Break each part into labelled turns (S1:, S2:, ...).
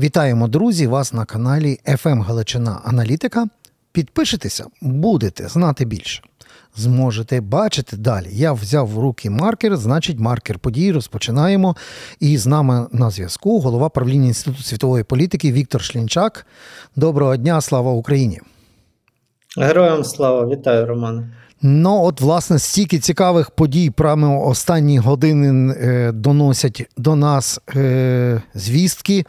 S1: Вітаємо, друзі! Вас на каналі FM Галичина Аналітика. Підпишитеся, будете знати більше. Зможете бачити далі. Я взяв в руки маркер, значить, маркер подій. Розпочинаємо. І з нами на зв'язку голова правління Інституту світової політики Віктор Шлінчак. Доброго дня, слава Україні!
S2: Героям слава, вітаю, Роман.
S1: Ну, от, власне, стільки цікавих подій прямо останні години е, доносять до нас е, звістки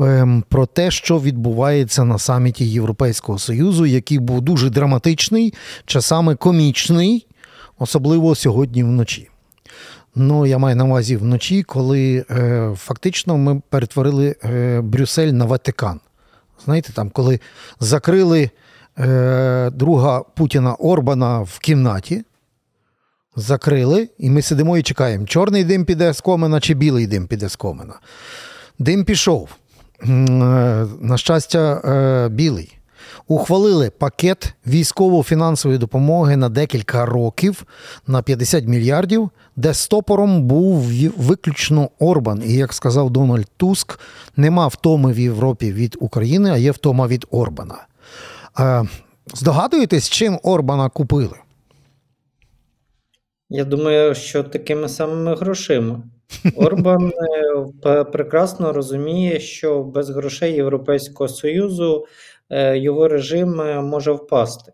S1: е, про те, що відбувається на саміті Європейського Союзу, який був дуже драматичний, часами комічний, особливо сьогодні вночі. Ну, я маю на увазі вночі, коли е, фактично ми перетворили е, Брюссель на Ватикан. Знаєте, там, коли закрили. Е, друга Путіна Орбана в кімнаті. Закрили, і ми сидимо і чекаємо, чорний дим піде з комена чи білий дим піде з комена. Дим пішов. Е, на щастя, е, білий. Ухвалили пакет військово-фінансової допомоги на декілька років на 50 мільярдів, де стопором був виключно Орбан. І як сказав Дональд Туск, нема втоми в Європі від України, а є втома від Орбана. Здогадуєтесь, чим Орбана купили?
S2: Я думаю, що такими самими грошима. Орбан е, прекрасно розуміє, що без грошей Європейського Союзу е, його режим е, може впасти.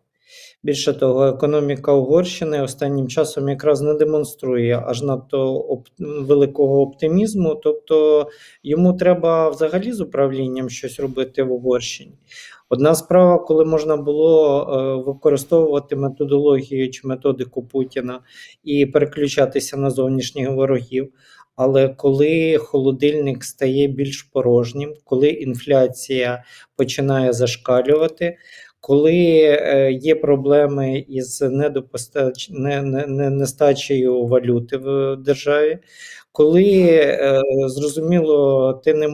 S2: Більше того, економіка Угорщини останнім часом якраз не демонструє аж надто оп великого оптимізму. Тобто йому треба взагалі з управлінням щось робити в Угорщині. Одна справа, коли можна було е, використовувати методологію чи методику Путіна і переключатися на зовнішніх ворогів. Але коли холодильник стає більш порожнім, коли інфляція починає зашкалювати, коли е, є проблеми із недопостач... не, не, не, нестачею валюти в державі, коли е, зрозуміло, ти не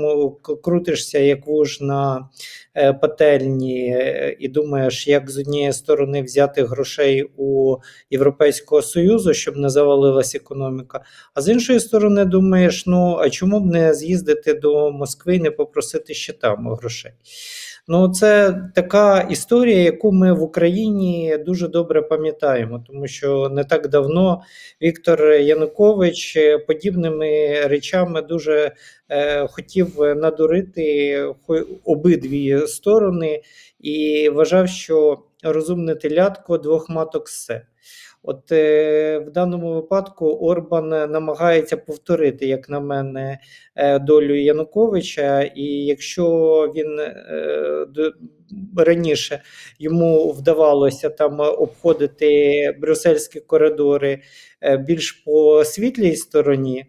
S2: крутишся як вуж на е, пательні е, і думаєш, як з однієї сторони взяти грошей у Європейського Союзу, щоб не завалилась економіка, а з іншої сторони, думаєш, ну а чому б не з'їздити до Москви і не попросити ще там грошей? Ну, це така історія, яку ми в Україні дуже добре пам'ятаємо, тому що не так давно Віктор Янукович подібними речами дуже е, хотів надурити обидві сторони і вважав, що розумне телятко двох маток все. От е, в даному випадку Орбан намагається повторити, як на мене, е, долю Януковича, і якщо він е, раніше йому вдавалося там обходити брюссельські коридори е, більш по світлій стороні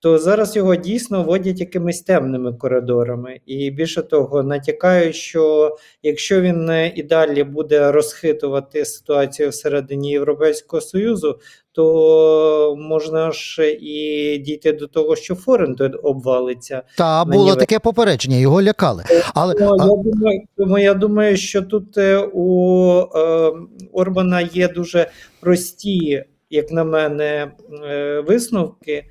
S2: то зараз його дійсно водять якимись темними коридорами. І більше того, натякаю, що якщо він і далі буде розхитувати ситуацію всередині Європейського Союзу, то можна ж і дійти до того, що Форен обвалиться.
S1: Та було таке попередження, його лякали. Але
S2: ну, я думаю, тому я думаю, що тут е, у е, Орбана є дуже прості, як на мене, е, висновки.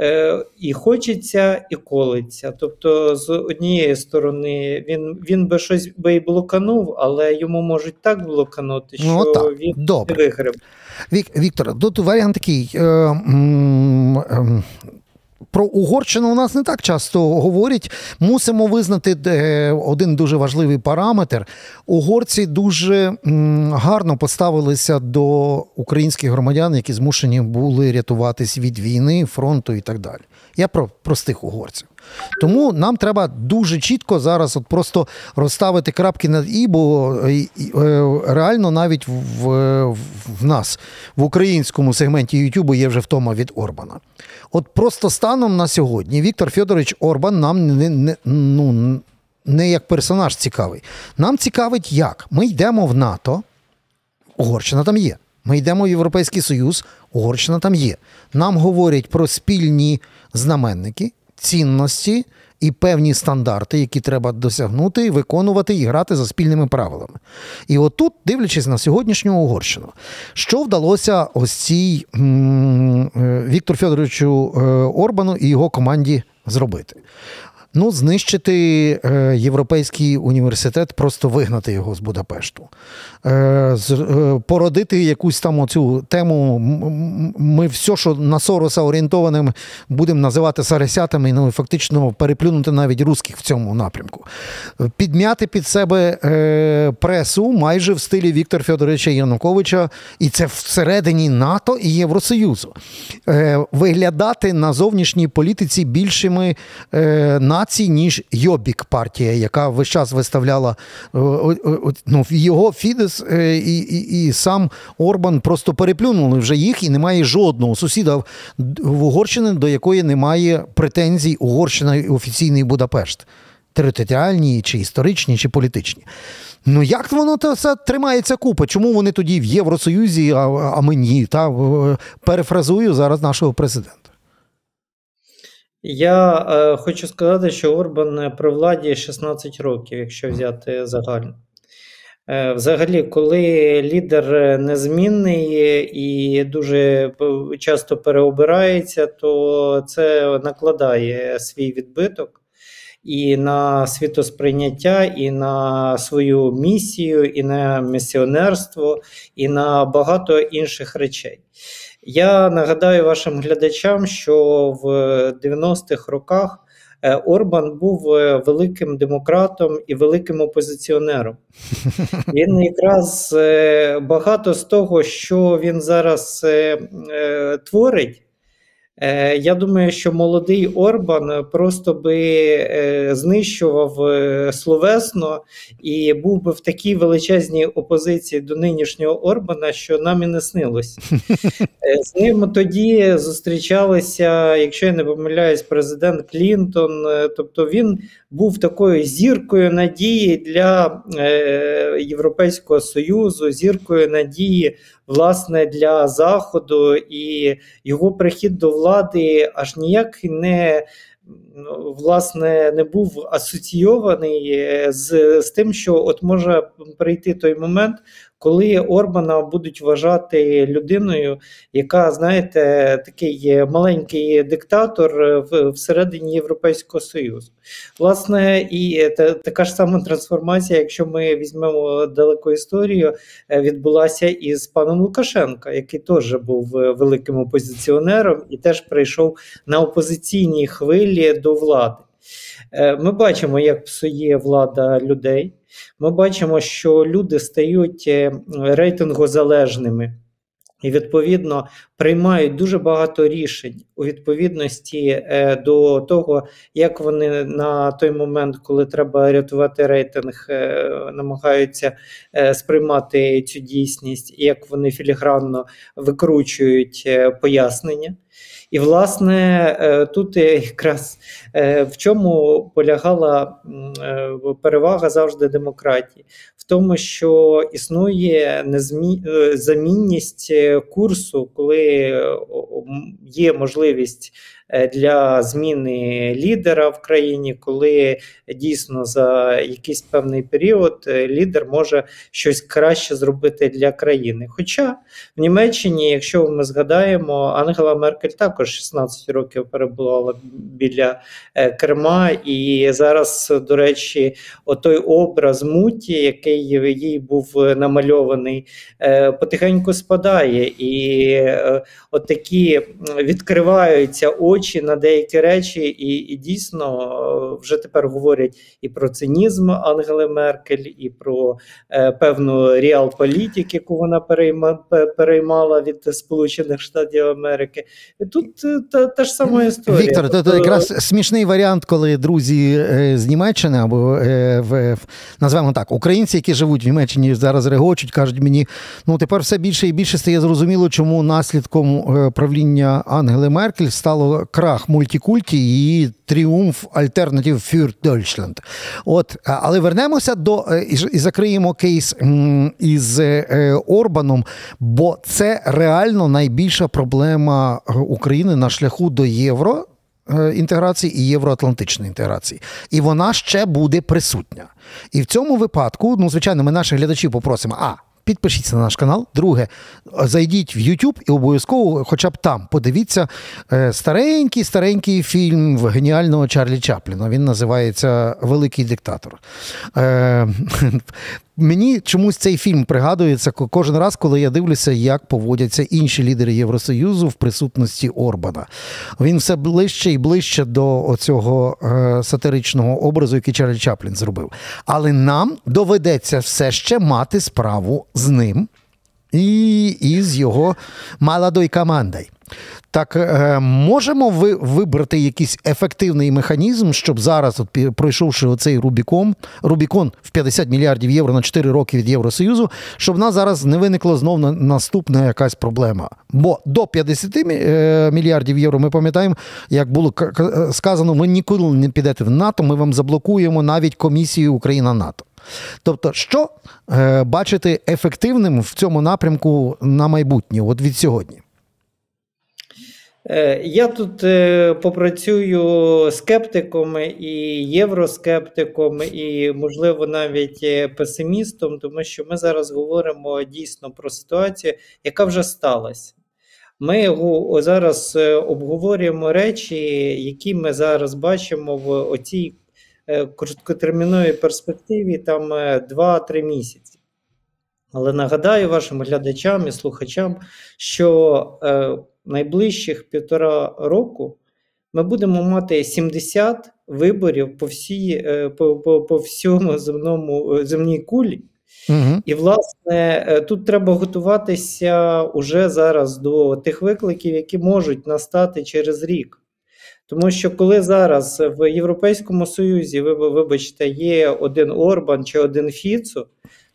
S2: Е, і хочеться, і колиться. Тобто, з однієї сторони, він він би щось би і блоканув, але йому можуть так блоканути, ну, що ну, так. він Добре. не виграв.
S1: Вік, Віктор, тут варіант такий. Е, е, про Угорщину у нас не так часто говорять. Мусимо визнати е, один дуже важливий параметр. Угорці дуже гарно поставилися до українських громадян, які змушені були рятуватись від війни, фронту і так далі. Я про простих угорців. Тому нам треба дуже чітко зараз от просто розставити крапки над і, бо е, реально навіть в, в нас в українському сегменті Ютубу є вже втома від Орбана. От просто станом на сьогодні Віктор Федорович Орбан нам не, не, ну, не як персонаж цікавий. Нам цікавить, як ми йдемо в НАТО, Угорщина там є. Ми йдемо в Європейський Союз, Угорщина там є. Нам говорять про спільні знаменники, цінності і певні стандарти, які треба досягнути, виконувати і грати за спільними правилами. І отут, дивлячись на сьогоднішню Угорщину, що вдалося ось цій е, Віктору Федоровичу е, Орбану і його команді зробити? Ну, знищити е, європейський університет, просто вигнати його з Будапешту, е, е, породити якусь там оцю тему. Ми все, що на Сороса орієнтованим, будемо називати саресятами, ну і фактично переплюнути навіть русських в цьому напрямку. Підмяти під себе пресу майже в стилі Віктора Федоровича Януковича, і це всередині НАТО і Євросоюзу. Виглядати на зовнішній політиці більшими е, націй, ніж Йобік партія, яка весь час виставляла е, ну, його Фідес і, і, і сам Орбан просто переплюнули вже їх, і немає жодного сусіда в Угорщини, до якої немає претензій Угорщина і офіційний Будапешт. Територіальні, чи історичні, чи політичні. Ну як воно все тримається купа? Чому вони тоді в Євросоюзі, а а мені? Та перефразую зараз нашого президента.
S2: Я е, хочу сказати, що Орбан при владі 16 років, якщо взяти загально. Е, Взагалі, коли лідер незмінний і дуже часто переобирається, то це накладає свій відбиток і на світосприйняття, і на свою місію, і на місіонерство, і на багато інших речей. Я нагадаю вашим глядачам, що в 90-х роках. Е, Орбан був е, великим демократом і великим опозиціонером. Він якраз е, багато з того, що він зараз творить, я думаю, що молодий Орбан просто би е, знищував е, словесно і був би в такій величезній опозиції до нинішнього Орбана, що нам і не снилось. З ним тоді зустрічалися, якщо я не помиляюсь, президент Клінтон. Тобто він був такою зіркою надії для Європейського Союзу, зіркою надії власне для Заходу, і його прихід до влади аж ніяк не ну, власне не був асоційований е, з, з тим, що от може прийти той момент, коли Орбана будуть вважати людиною, яка, знаєте, такий маленький диктатор в, всередині Європейського Союзу. Власне, і така ж сама трансформація, якщо ми візьмемо далеку історію, е, відбулася із паном Лукашенко, який теж був великим опозиціонером і теж прийшов на опозиційній хвилі до влади. Е, ми бачимо, як псує влада людей. Ми бачимо, що люди стають е, рейтингозалежними. І, відповідно, приймають дуже багато рішень у відповідності е, до того, як вони на той момент, коли треба рятувати рейтинг, намагаються сприймати цю дійсність, як вони філігранно викручують пояснення. І, власне, е, тут якраз е, в чому полягала е, перевага завжди демократії, в тому, що існує незмі... замінність курсу, коли є можливість для зміни лідера в країні, коли дійсно за якийсь певний період е, лідер може щось краще зробити для країни. Хоча в Німеччині, якщо ми згадаємо, Ангела Меркель також 16 років перебувала біля е, Керма, і зараз, до речі, отой образ муті, який їй був намальований, потихеньку спадає, і отакі відкриваються очі очі на деякі речі, і і дійсно е, вже тепер говорять і про цинізм Ангели Меркель, і про е, певну реал-політик, яку вона перейма, переймала від Сполучених Штатів Америки. І Тут е, та, та ж сама історія.
S1: Віктор, тобто... це якраз смішний варіант, коли друзі е, з Німеччини або е, в називаємо так, українці, які живуть в Німеччині, зараз регочуть, кажуть мені, ну тепер все більше і більше стає зрозуміло, чому наслідком правління Ангели Меркель стало крах мультикульті і тріумф Альтернатив für Deutschland. От, Але вернемося до е, і закриємо кейс із е, Орбаном, бо це реально найбільша проблема е, України на шляху до євро. Інтеграції і євроатлантичної інтеграції, і вона ще буде присутня. І в цьому випадку, ну звичайно, ми наших глядачів попросимо: а підпишіться на наш канал. Друге, зайдіть в YouTube і обов'язково, хоча б там, подивіться е, старенький старенький фільм геніального Чарлі Чапліна. Він називається Великий диктатор. Е, Мені чомусь цей фільм пригадується кожен раз, коли я дивлюся, як поводяться інші лідери Євросоюзу в присутності Орбана. Він все ближче і ближче до цього е, сатиричного образу, який Чарлі Чаплін зробив. Але нам доведеться все ще мати справу з ним і, і з його молодою командою. Так е, можемо ви вибрати якийсь ефективний механізм, щоб зараз, от, пройшовши оцей Рубікон, Рубікон в 50 мільярдів євро на 4 роки від Євросоюзу, щоб в нас зараз не виникла знов наступна якась проблема. Бо до 50 е, мільярдів євро ми пам'ятаємо, як було сказано, ви ніколи не підете в НАТО, ми вам заблокуємо навіть комісію Україна НАТО. Тобто, що е, бачити ефективним в цьому напрямку на майбутнє, от від сьогодні?
S2: Е, я тут е, попрацюю скептиком і євроскептиком, і, можливо, навіть е, песимістом, тому що ми зараз говоримо дійсно про ситуацію, яка вже сталася. Ми зараз обговорюємо речі, які ми зараз бачимо в оцій короткотерміновій перспективі там 2-3 місяці. Але нагадаю вашим глядачам і слухачам, що найближчих півтора року ми будемо мати 70 виборів по всій, е, по, по, по всьому земному е, земній кулі. Угу. І, власне, е, тут треба готуватися уже зараз до тих викликів, які можуть настати через рік. Тому що коли зараз в Європейському Союзі, ви вибачте, є один Орбан чи один Фіцо,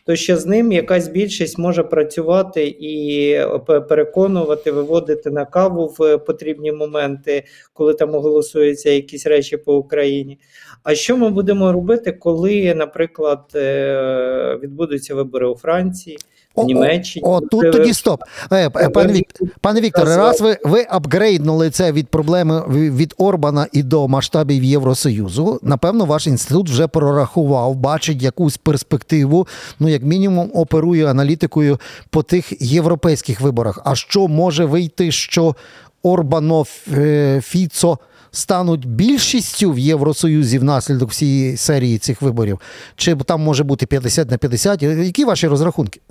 S2: то ще з ним якась більшість може працювати і е, переконувати, виводити на каву в потрібні моменти, коли там голосуються якісь речі по Україні. А що ми будемо робити, коли, наприклад, е, відбудуться вибори у Франції? В Німеччині.
S1: О, о тут тоді стоп. Е, е, пане Вік, пане Вікторе, раз ви ви апгрейднули це від проблеми від Орбана і до масштабів Євросоюзу. Напевно, ваш інститут вже прорахував, бачить якусь перспективу, ну як мінімум, оперує аналітикою по тих європейських виборах. А що може вийти, що Орбано е, Фіцо стануть більшістю в Євросоюзі внаслідок всієї серії цих виборів? Чи там може бути 50 на 50? Які ваші розрахунки?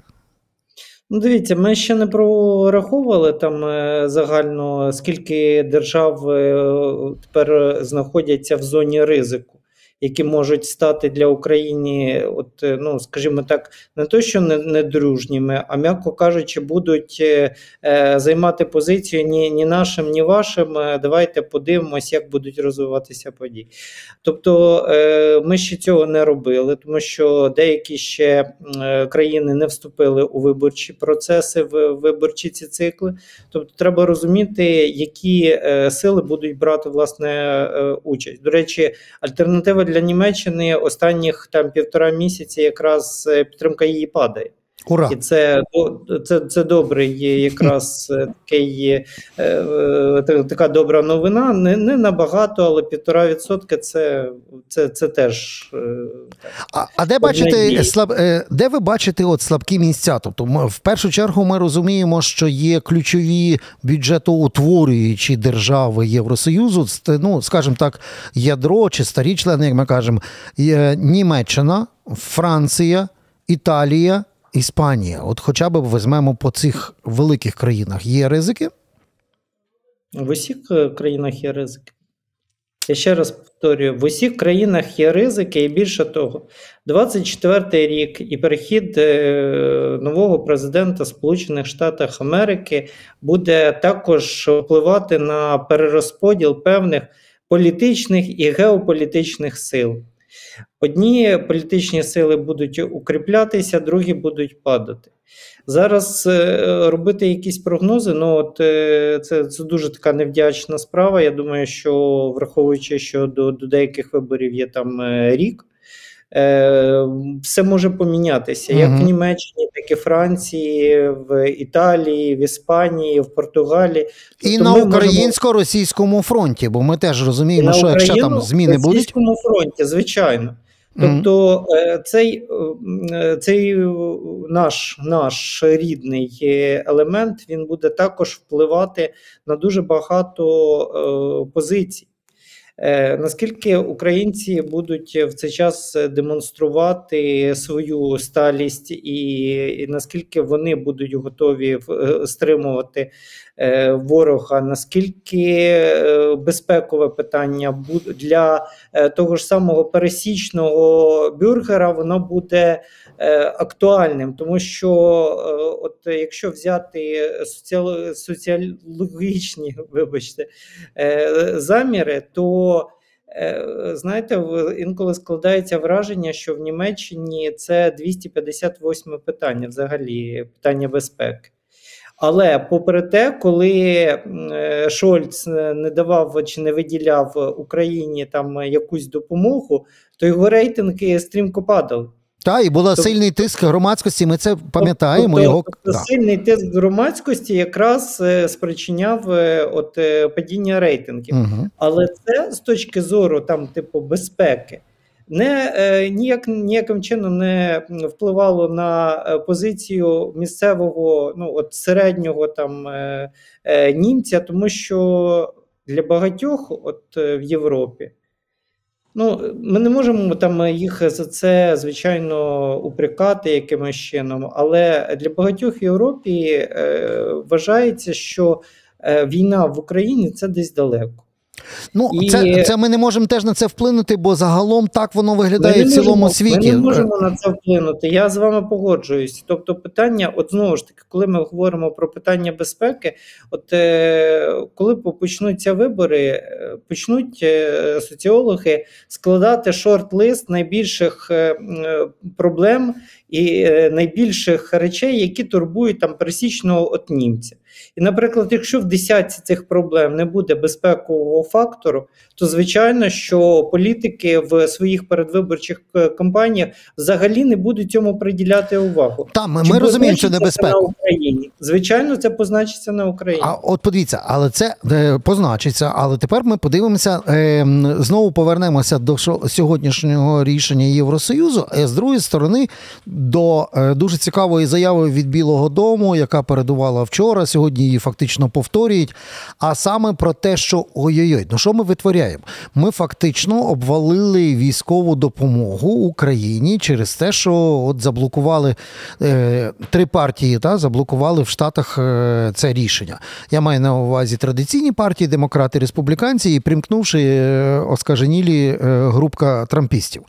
S2: Ну, дивіться, ми ще не прораховували там е, загально, скільки держав е, тепер знаходяться в зоні ризику які можуть стати для України, от е, ну скажімо так, не то, що не, не а м'яко кажучи, будуть е, е, займати позицію ні ні нашим, ні вашим. Е, давайте подивимось, як будуть розвиватися події. Тобто е, ми ще цього не робили, тому що деякі ще країни не вступили у виборчі процеси, в виборчі ці цикли. Тобто, треба розуміти, які е, сили будуть брати власне е, участь. До речі, альтернатива для Німеччини останніх там півтора місяці якраз е, підтримка її падає.
S1: Ура!
S2: І це це, це добрий якраз е, такий, е, е, така добра новина. Не не набагато, але півтора відсотка це це, це теж. Е,
S1: а а де бачите слаб, де ви бачите от слабкі місця? Тобто, в першу чергу ми розуміємо, що є ключові бюджетоутворюючі держави Євросоюзу, ну, скажімо так, ядро чи старі члени, як ми кажемо, Німеччина, Франція, Італія. Іспанія, от хоча б візьмемо по цих великих країнах, є ризики?
S2: В усіх е, країнах є ризики. Я ще раз повторюю: в усіх країнах є ризики, і більше того, 24 й рік і перехід е, нового президента Сполучених Штатів Америки буде також впливати на перерозподіл певних політичних і геополітичних сил. Одні політичні сили будуть укріплятися, другі будуть падати. Зараз е, робити якісь прогнози, ну от е, це це дуже така невдячна справа. Я думаю, що враховуючи, що до, до деяких виборів є там е, рік. Все може помінятися як в Німеччині, так і в Франції, в Італії, в Іспанії, в Португалії
S1: і тобто на українсько-російському фронті, бо ми теж розуміємо, що якщо там зміни будуть.
S2: На російському фронті, звичайно. Тобто е, цей е, цей наш наш рідний елемент він буде також впливати на дуже багато позицій. Е, наскільки українці будуть в цей час демонструвати свою сталість, і, наскільки вони будуть готові е, стримувати е, ворога? Наскільки безпекове питання буде для того ж самого пересічного бюргера, воно буде актуальним, тому що, от якщо взяти соціологічні, вибачте, заміри, то Е, знаєте, інколи складається враження, що в Німеччині це 258 питання взагалі питання безпеки. Але попри те, коли е, Шольц не давав чи не виділяв Україні там якусь допомогу, то його рейтинги стрімко падали.
S1: Так, і був тобто, сильний тиск громадськості. Ми це пам'ятаємо.
S2: Тобто,
S1: його
S2: тобто сильний тиск громадськості якраз е, спричиняв е, от е, падіння рейтингів. Угу. Але це з точки зору там, типу, безпеки, не ніяк ніяким чином не впливало на позицію місцевого, ну от середнього там німця, тому що для багатьох, от в Європі. Ну, ми не можемо там їх за це, звичайно, упрекати якимось чином, але для багатьох в Європі е, вважається, що е, війна в Україні це десь далеко.
S1: Ну, і... це це ми не можемо теж на це вплинути, бо загалом так воно виглядає в цілому
S2: можемо,
S1: світі.
S2: Ми не можемо на це вплинути. Я з вами погоджуюсь. Тобто, питання, от знову ж таки, коли ми говоримо про питання безпеки, от е, коли почнуться вибори, е, почнуть е, соціологи складати шорт-лист найбільших е, проблем і е, найбільших речей, які турбують там пересічного от німця. І, наприклад, якщо в десятці цих проблем не буде безпекового фактору, то звичайно, що політики в своїх передвиборчих е, кампаніях взагалі не будуть цьому приділяти увагу.
S1: Там ми, ми розуміємо, що небезпека на
S2: Україні. Звичайно, це позначиться на Україні.
S1: А от подивіться, але це е, позначиться. Але тепер ми подивимося е, знову повернемося до сьогоднішнього рішення Євросоюзу. А з другої сторони, до е, дуже цікавої заяви від Білого Дому, яка передувала вчора. Сьогодні її фактично повторюють. А саме про те, що ой-ой-ой, ну що ми витворяємо? Ми фактично обвалили військову допомогу Україні через те, що от заблокували е, три партії, та заблокували в Штатах е, це рішення. Я маю на увазі традиційні партії, демократи, республіканці, і примкнувши е, оскаженілі е, групка трампістів.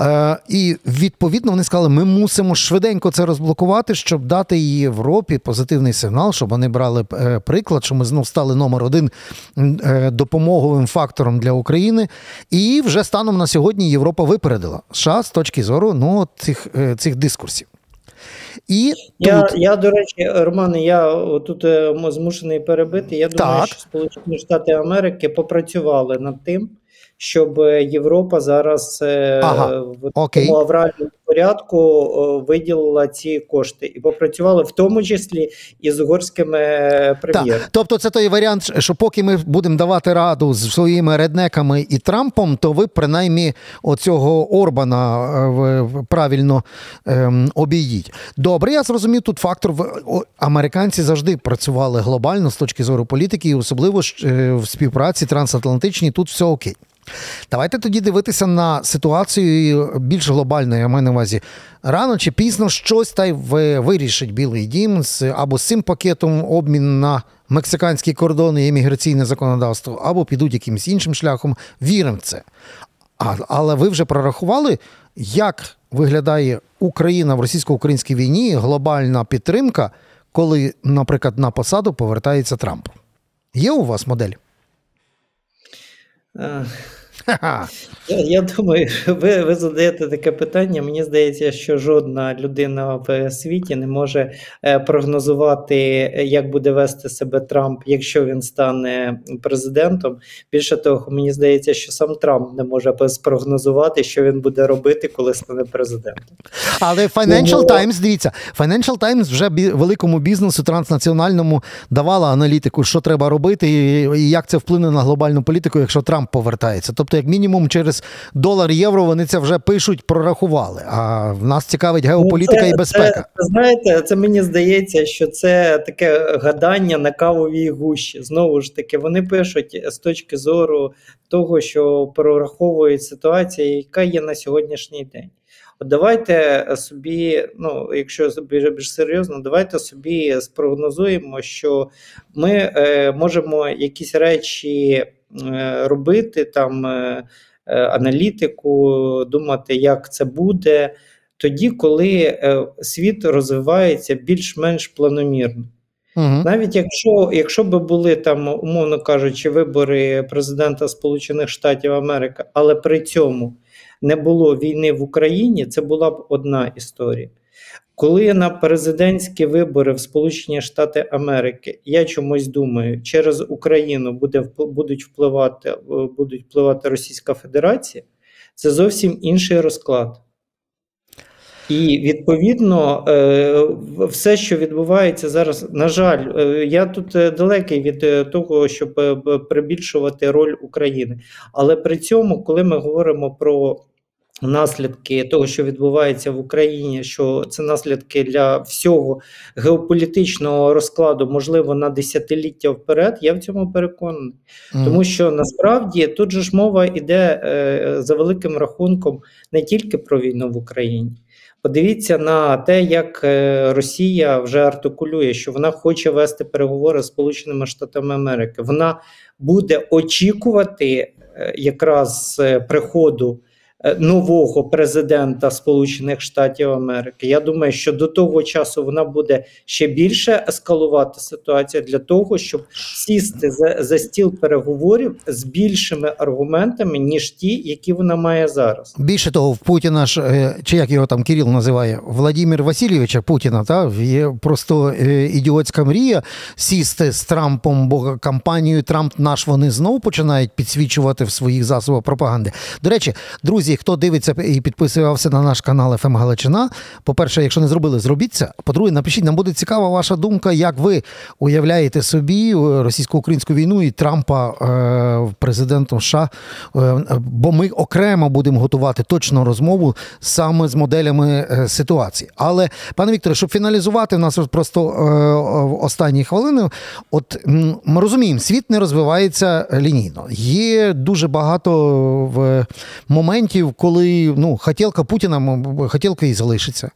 S1: Е, і відповідно вони сказали, ми мусимо швиденько це розблокувати, щоб дати Європі позитивний сигнал, щоб вони брали е, приклад, що ми знов стали номер один е, допомоговим фактором для України. І вже станом на сьогодні Європа випередила США з точки зору ну, цих, е, цих дискурсів.
S2: І Я, тут... я, до речі, Романе, я тут змушений перебити. Я думаю, так. що Сполучені Штати Америки попрацювали над тим, щоб Європа зараз ага. в тому авральному порядку виділила ці кошти і попрацювали в тому числі і з угорськими прем'єрами.
S1: Тобто, це той варіант, що поки ми будемо давати раду з своїми реднеками і Трампом, то ви принаймні оцього Орбана е, правильно ем, обійдіть. Добре, я зрозумів тут фактор. Американці завжди працювали глобально з точки зору політики, і особливо е, в співпраці трансатлантичній тут все окей. Давайте тоді дивитися на ситуацію більш глобально, я маю на увазі. Рано чи пізно щось та й вирішить Білий Дім з або з цим пакетом обмін на мексиканські кордони і імміграційне законодавство, або підуть якимось іншим шляхом. Віримо в це. А, Але ви вже прорахували, як виглядає Україна в російсько-українській війні, глобальна підтримка, коли, наприклад, на посаду повертається Трамп. Є у вас модель?
S2: Я, я думаю, ви ви задаєте таке питання. Мені здається, що жодна людина в світі не може е, прогнозувати, як буде вести себе Трамп, якщо він стане президентом. Більше того, мені здається, що сам Трамп не може спрогнозувати, що він буде робити, коли стане президентом.
S1: Але Financial Тому... Times, дивіться, Financial Times вже великому бізнесу транснаціональному давала аналітику, що треба робити, і як це вплине на глобальну політику, якщо Трамп повертається. Тобто тобто, як мінімум, через долар євро вони це вже пишуть, прорахували. А в нас цікавить геополітика це, і безпека.
S2: Це, знаєте, це мені здається, що це таке гадання на кавовій гущі. Знову ж таки, вони пишуть з точки зору того, що прораховують ситуацію, яка є на сьогоднішній день. От давайте собі, ну якщо більш, більш серйозно, давайте собі спрогнозуємо, що ми е, можемо якісь речі е, робити там. Е, е Аналітику, думати, як це буде, тоді, коли е, світ розвивається більш-менш планомірно. Угу. Навіть якщо якщо би були там, умовно кажучи, вибори президента Сполучених Штатів Америки, але при цьому не було війни в Україні, це була б одна історія. Коли на президентські вибори в Сполучені Штати Америки, я чомусь думаю, через Україну буде будуть впливати будуть впливати Російська Федерація, це зовсім інший розклад. І відповідно е, все, що відбувається зараз, на жаль, е, я тут е, далекий від того, щоб прибільшувати роль України. Але при цьому, коли ми говоримо про наслідки того, що відбувається в Україні, що це наслідки для всього геополітичного розкладу, можливо, на десятиліття вперед, я в цьому переконаний. Mm. Тому що насправді тут же ж мова йде за великим рахунком не тільки про війну в Україні. Подивіться на те, як е, Росія вже артикулює, що вона хоче вести переговори з Сполученими Штатами Америки. Вона буде очікувати е, якраз приходу Е, нового президента Сполучених Штатів Америки. Я думаю, що до того часу вона буде ще більше ескалувати ситуацію для того, щоб сісти за, за стіл переговорів з більшими аргументами, ніж ті, які вона має зараз.
S1: Більше того, в Путіна ж е, чи як його там Кирил називає Владимир Васильовича Путіна, та є просто е, ідіотська мрія сісти з Трампом, бо кампанію Трамп наш вони знову починають підсвічувати в своїх засобах пропаганди. До речі, друзі друзі, хто дивиться і підписувався на наш канал ФМ Галичина. По-перше, якщо не зробили, зробіть це. По-друге, напишіть, нам буде цікава ваша думка, як ви уявляєте собі е, російсько-українську війну і Трампа е, президентом США. Е, бо ми окремо будемо готувати точну розмову саме з моделями ситуації. Але, пане Вікторе, щоб фіналізувати в нас просто е, останні хвилини, от ми розуміємо, світ не розвивається лінійно. Є дуже багато в моментів моментів, коли ну, хотілка Путіна хотілка і залишиться,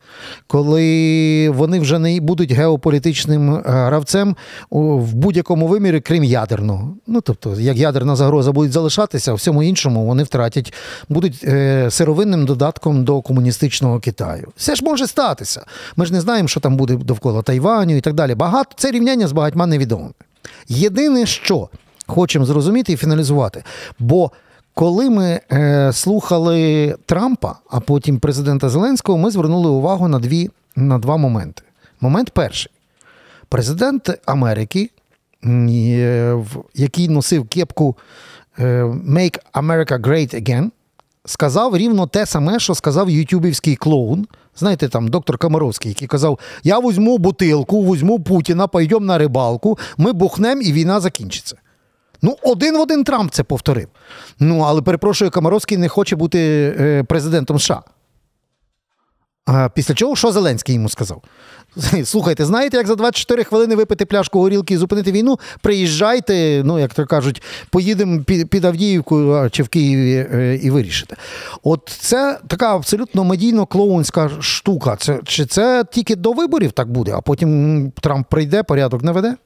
S1: коли вони вже не будуть геополітичним е, гравцем в будь-якому вимірі, крім ядерного. Ну тобто, як ядерна загроза буде залишатися, а всьому іншому вони втратять, будуть е, сировинним додатком до комуністичного Китаю. Все ж може статися. Ми ж не знаємо, що там буде довкола Тайваню і так далі. Багато це рівняння з багатьма невідомими. Єдине, що хочемо зрозуміти і фіналізувати, бо коли ми е, слухали Трампа, а потім президента Зеленського, ми звернули увагу на дві, на два моменти. Момент перший. Президент Америки, е, який носив кепку е, Make America Great Again, сказав рівно те саме, що сказав ютюбівський клоун. Знаєте, там доктор Комаровський, який казав: Я візьму бутилку, візьму Путіна, пойдемо на рибалку, ми бухнемо і війна закінчиться. Ну, один в один Трамп це повторив. Ну, але перепрошую, Комаровський не хоче бути е, президентом США. А Після чого що Зеленський йому сказав? Слухайте, знаєте, як за 24 хвилини випити пляшку горілки і зупинити війну? Приїжджайте, ну, як то кажуть, поїдемо під, Авдіївку чи в Києві е, і вирішите. От це така абсолютно медійно клоунська штука. Це, Чи це тільки до виборів так буде, а потім Трамп прийде, порядок не веде?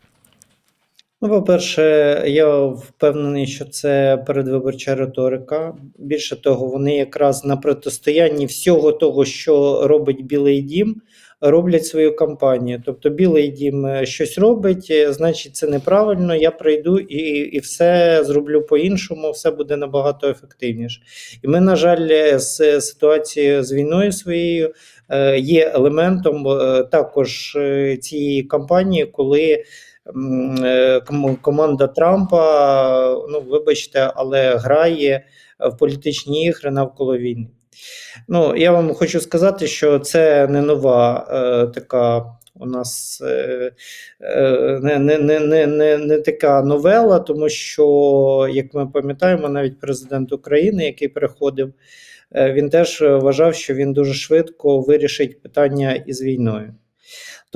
S2: Ну, по-перше, я впевнений, що це передвиборча риторика. Більше того, вони якраз на протистоянні всього того, що робить Білий Дім, роблять свою кампанію. Тобто, Білий Дім е, щось робить, е, значить, це неправильно. Я прийду і і все зроблю по-іншому, все буде набагато ефективніше. І ми, на жаль, е, з ситуацією з війною своєю є елементом також цієї кампанії, коли. Е, команда Трампа, ну вибачте, але грає в політичні ігри навколо війни. Ну, я вам хочу сказати, що це не нова е, така у нас е, е, не, не, не, не, не, така новела, тому що, як ми пам'ятаємо, навіть президент України, який приходив, е, він теж вважав, що він дуже швидко вирішить питання із війною.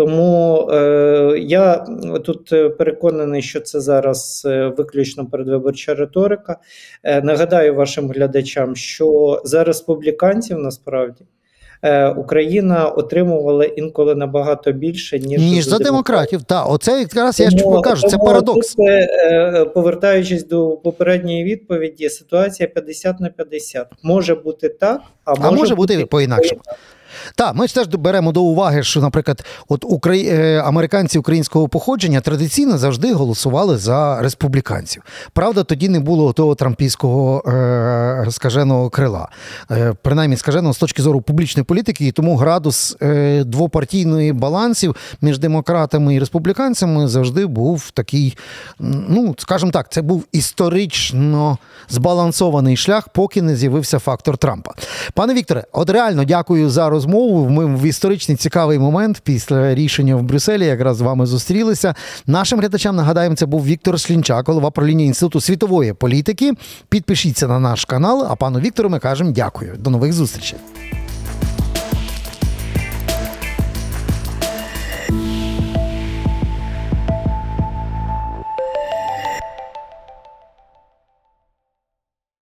S2: Тому е, я тут е, переконаний, що це зараз е, виключно передвиборча риторика. Е, нагадаю вашим глядачам, що за республіканців насправді е, Україна отримувала інколи набагато більше, ніж,
S1: Ніж за демократів. Так, оце якраз я ж
S2: Тому-
S1: покажу, це парадокс.
S2: тут, повертаючись до попередньої відповіді, ситуація 50 на 50. Може бути так, а може,
S1: А може бути по-інакшому. Так, ми ж теж беремо до уваги, що, наприклад, от украї... е, американці українського походження традиційно завжди голосували за республіканців. Правда, тоді не було того трампійського е, скаженого крила, е, принаймні скаженого з точки зору публічної політики, і тому градус е, двопартійної балансів між демократами і республіканцями завжди був такий, ну скажімо так, це був історично збалансований шлях, поки не з'явився фактор Трампа. Пане Вікторе, от реально дякую за розмову. Ми в історичний цікавий момент після рішення в Брюсселі якраз з вами зустрілися. Нашим глядачам нагадаємо, це був Віктор Слінчак, голова правління Інституту світової політики. Підпишіться на наш канал. А пану Віктору ми кажемо дякую. До нових зустрічей.